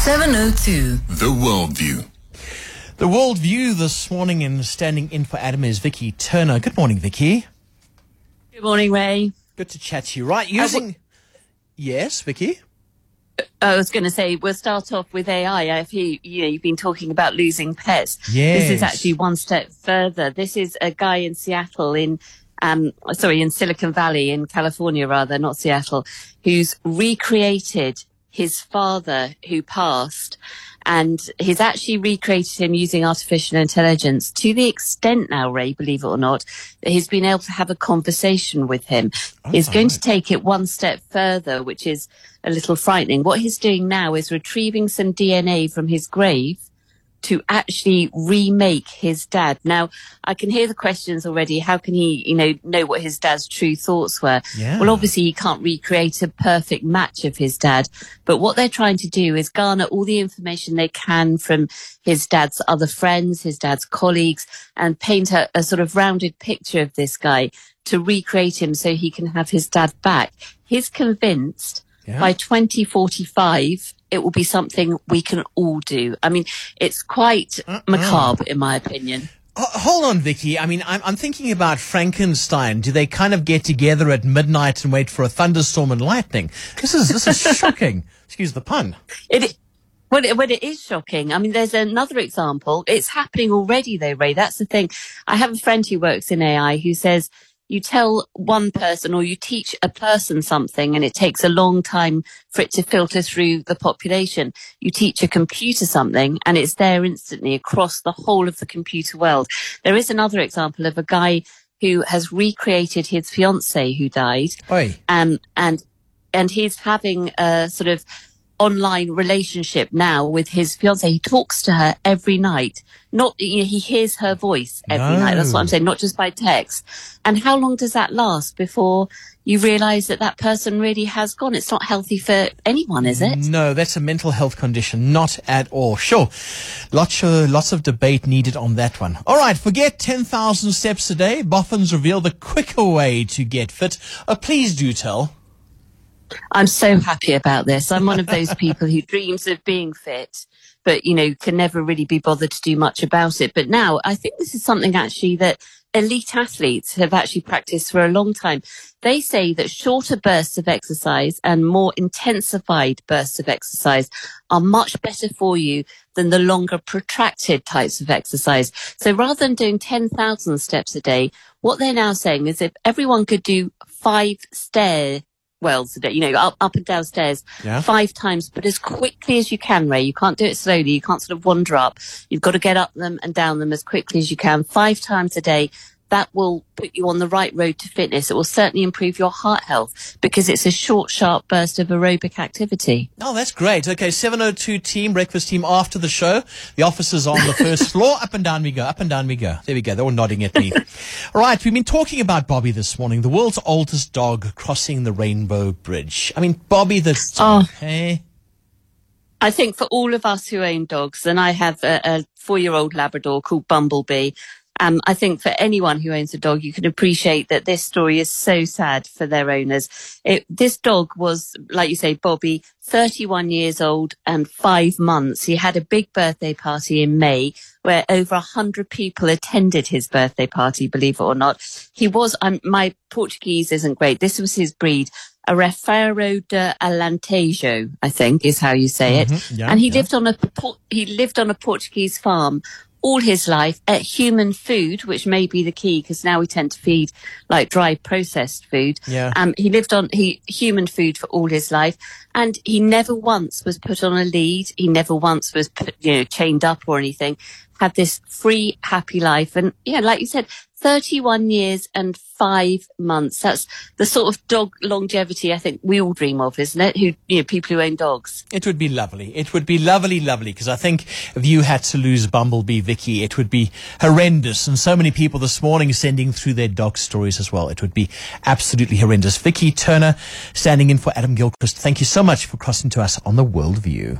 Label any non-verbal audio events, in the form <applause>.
702. The Worldview. The worldview this morning and standing in for Adam is Vicky Turner. Good morning, Vicky. Good morning, Ray. Good to chat to you. Right, using. yes, Vicky? I was going to say we'll start off with AI. If you, you know, you've been talking about losing pets. Yes. This is actually one step further. This is a guy in Seattle in, um, sorry, in Silicon Valley in California, rather, not Seattle, who's recreated his father who passed and he's actually recreated him using artificial intelligence to the extent now, Ray, believe it or not, that he's been able to have a conversation with him. Oh, he's going to take it one step further, which is a little frightening. What he's doing now is retrieving some DNA from his grave to actually remake his dad. Now, I can hear the questions already. How can he, you know, know what his dad's true thoughts were? Yeah. Well, obviously he can't recreate a perfect match of his dad, but what they're trying to do is garner all the information they can from his dad's other friends, his dad's colleagues, and paint a, a sort of rounded picture of this guy to recreate him so he can have his dad back. He's convinced Yeah. by 2045, it will be something we can all do. I mean, it's quite macabre, in my opinion. H- hold on, Vicky. I mean, I'm, I'm thinking about Frankenstein. Do they kind of get together at midnight and wait for a thunderstorm and lightning? This is this is <laughs> shocking. Excuse the pun. It, well, it, well, it is shocking. I mean, there's another example. It's happening already, though, Ray. That's the thing. I have a friend who works in AI who says you tell one person or you teach a person something and it takes a long time for it to filter through the population. You teach a computer something and it's there instantly across the whole of the computer world. There is another example of a guy who has recreated his fiance who died Oi. um, and and he's having a sort of online relationship now with his fiance. He talks to her every night. Not you know, he hears her voice every night. That's what I'm saying, not just by text. And how long does that last before you realise that that person really has gone? It's not healthy for anyone, is it? No, that's a mental health condition. Not at all. Sure. Lots of, lots of debate needed on that one. All right. Forget 10,000 steps a day. Boffins reveal the quicker way to get fit. Uh, please do tell. I'm so happy about this. I'm one of those people who dreams of being fit, but you know, can never really be bothered to do much about it. But now I think this is something actually that elite athletes have actually practiced for a long time. They say that shorter bursts of exercise and more intensified bursts of exercise are much better for you than the longer protracted types of exercise. So rather than doing 10,000 steps a day, what they're now saying is if everyone could do five stair wells a day, you know, up, up and down stairs Yeah. five times, but as quickly as you can, Ray. You can't do it slowly. You can't sort of wander up. You've got to get up them and down them as quickly as you can, five times a day. That will put you on the right road to fitness. It will certainly improve your heart health because it's a short, sharp burst of aerobic activity. Oh, that's great. Okay, 702 team, breakfast team after the show. The office is on the first <laughs> floor. Up and down we go, up and down we go. There we go. They're all nodding at me. all right, we've been talking about Bobby this morning, the world's oldest dog crossing the Rainbow Bridge. I mean, Bobby the dog, eh? I think for all of us who own dogs, and I have a, a four-year-old Labrador called Bumblebee. Um, I think for anyone who owns a dog, you can appreciate that this story is so sad for their owners. It, this dog was, like you say, Bobby, 31 years old and five months. He had a big birthday party in May where over a hundred people attended his birthday party, believe it or not. He was, um, my Portuguese isn't great. This was his breed. A Rafeiro de Alentejo, I think is how you say it. Mhm, yeah, and he yeah. lived on a, he lived on a Portuguese farm all his life at human food, which may be the key because now we tend to feed like dry processed food. Yeah. Um, he lived on he human food for all his life, and he never once was put on a lead. He never once was put, you know chained up or anything. Had this free, happy life, and yeah, like you said, 31 years and five months. That's the sort of dog longevity I think we all dream of, isn't it? Who you know people who own dogs. It would be lovely. It would be lovely, lovely. Because I think if you had to lose Bumblebee Vicky, it would be horrendous. And so many people this morning sending through their dog stories as well. It would be absolutely horrendous. Vicky Turner standing in for Adam Gilchrist. Thank you so much for crossing to us on the World View.